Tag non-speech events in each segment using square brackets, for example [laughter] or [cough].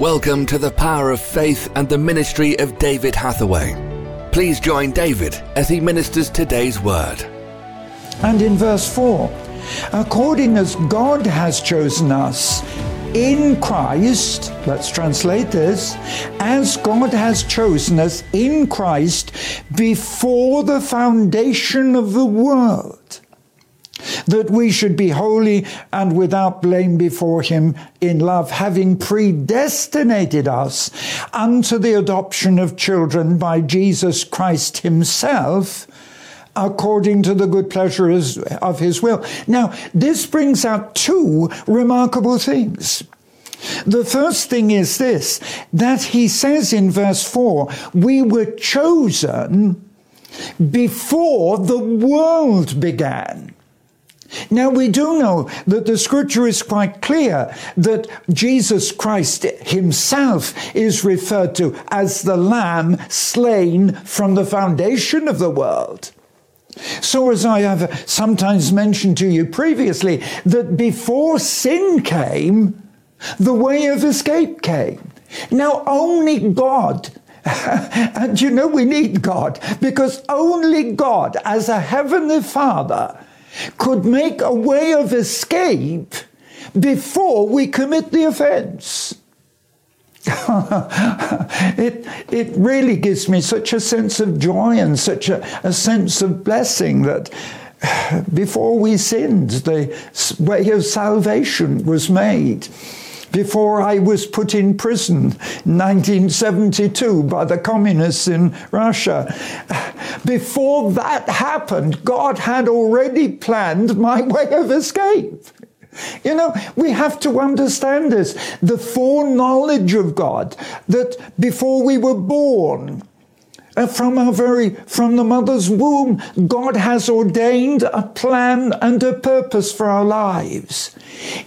Welcome to the power of faith and the ministry of David Hathaway. Please join David as he ministers today's word. And in verse 4, according as God has chosen us in Christ, let's translate this, as God has chosen us in Christ before the foundation of the world that we should be holy and without blame before him in love, having predestinated us unto the adoption of children by Jesus Christ himself, according to the good pleasure of his will. Now, this brings out two remarkable things. The first thing is this, that he says in verse 4, we were chosen before the world began. Now, we do know that the scripture is quite clear that Jesus Christ himself is referred to as the Lamb slain from the foundation of the world. So, as I have sometimes mentioned to you previously, that before sin came, the way of escape came. Now, only God [laughs] and you know we need God because only God, as a heavenly Father, could make a way of escape before we commit the offense. [laughs] it, it really gives me such a sense of joy and such a, a sense of blessing that [sighs] before we sinned, the way of salvation was made before I was put in prison in 1972 by the communists in Russia. Before that happened, God had already planned my [laughs] way of escape. You know, we have to understand this. The foreknowledge of God, that before we were born, Uh, from our very from the mother's womb god has ordained a plan and a purpose for our lives.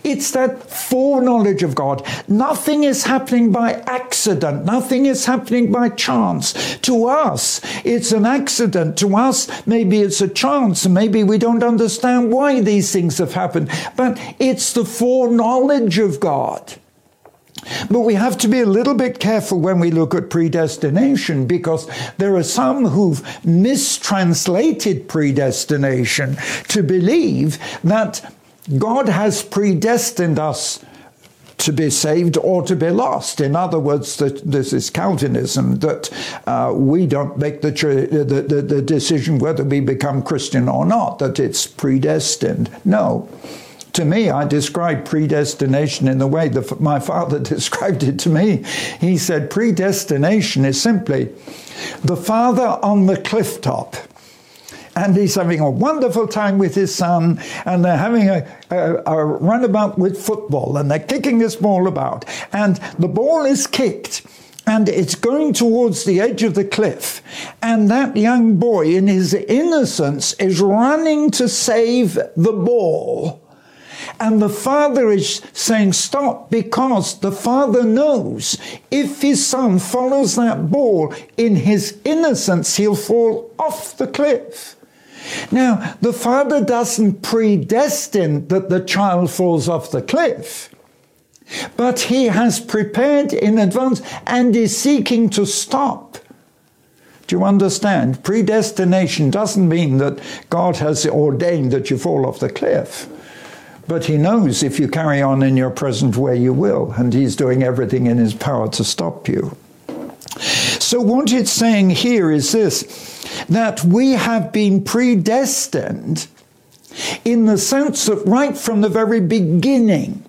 It's that foreknowledge of god. Nothing is happening by accident. Nothing is happening by chance. To us it's an accident. To us maybe it's a chance. Maybe we don't understand why these things have happened. But it's the foreknowledge of god but we have to be a little bit careful when we look at predestination because there are some who've mistranslated predestination to believe that God has predestined us to be saved or to be lost. In other words, that this is Calvinism, that uh, we don't make the, the, the, the decision whether we become Christian or not, that it's predestined. No to me, I describe predestination in the way that my father [laughs] described it to me. He said, predestination is simply the father on the cliff top. And he's having a wonderful time with his son, and they're having a, a, a runabout with football, and they're kicking this ball about. And the ball is kicked, and it's going towards the edge of the cliff. And that young boy, in his innocence, is running to save the ball. And the father is saying, Stop, because the father knows if his son follows that ball in his innocence, he'll fall off the cliff. Now, the father doesn't predestine that the child falls off the cliff, but he has prepared in advance and is seeking to stop. Do you understand? Predestination doesn't mean that God has ordained that you fall off the cliff. But he knows if you carry on in your present way, you will, and he's doing everything in his power to stop you. So, what it's saying here is this that we have been predestined in the sense that right from the very beginning,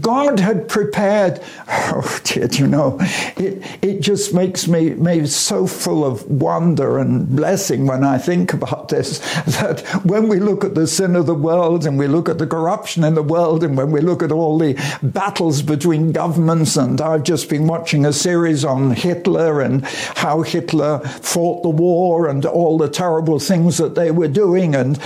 God had prepared, oh dear, you know, it, it just makes me, me so full of wonder and blessing when I think about this. [laughs] That when we look at the sin of the world and we look at the corruption in the world and when we look at all the battles between governments, and I've just been watching a series on Hitler and how Hitler fought the war and all the terrible things that they were doing. And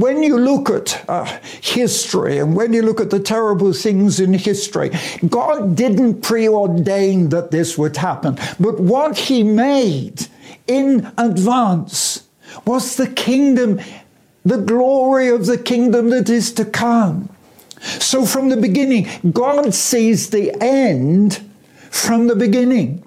when you look at uh, history and when you look at the terrible things in history, God didn't preordain that this would happen. But what He made in advance was the kingdom, the glory of the kingdom that is to come. So from the beginning, God sees the end from the beginning.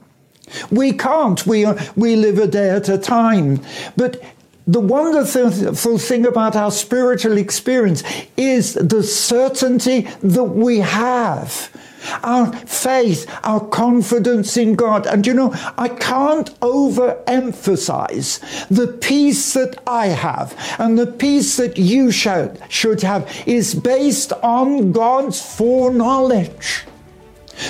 We can't. We, we live a day at a time. But the wonderful thing about our spiritual experience is the certainty that we have. Our faith, our confidence in God. And you know, I can't overemphasize the peace that I have and the peace that you should, should have is based on God's foreknowledge.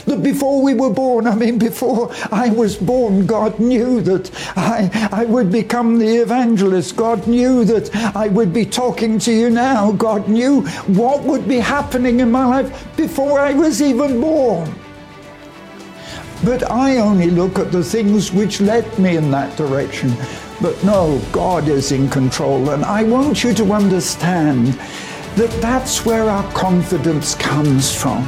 That before we were born, I mean, before I was born, God knew that I, I would become the evangelist. God knew that I would be talking to you now. God knew what would be happening in my life before I was even born. But I only look at the things which led me in that direction. But no, God is in control. And I want you to understand that that's where our confidence comes from.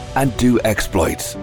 and do exploits.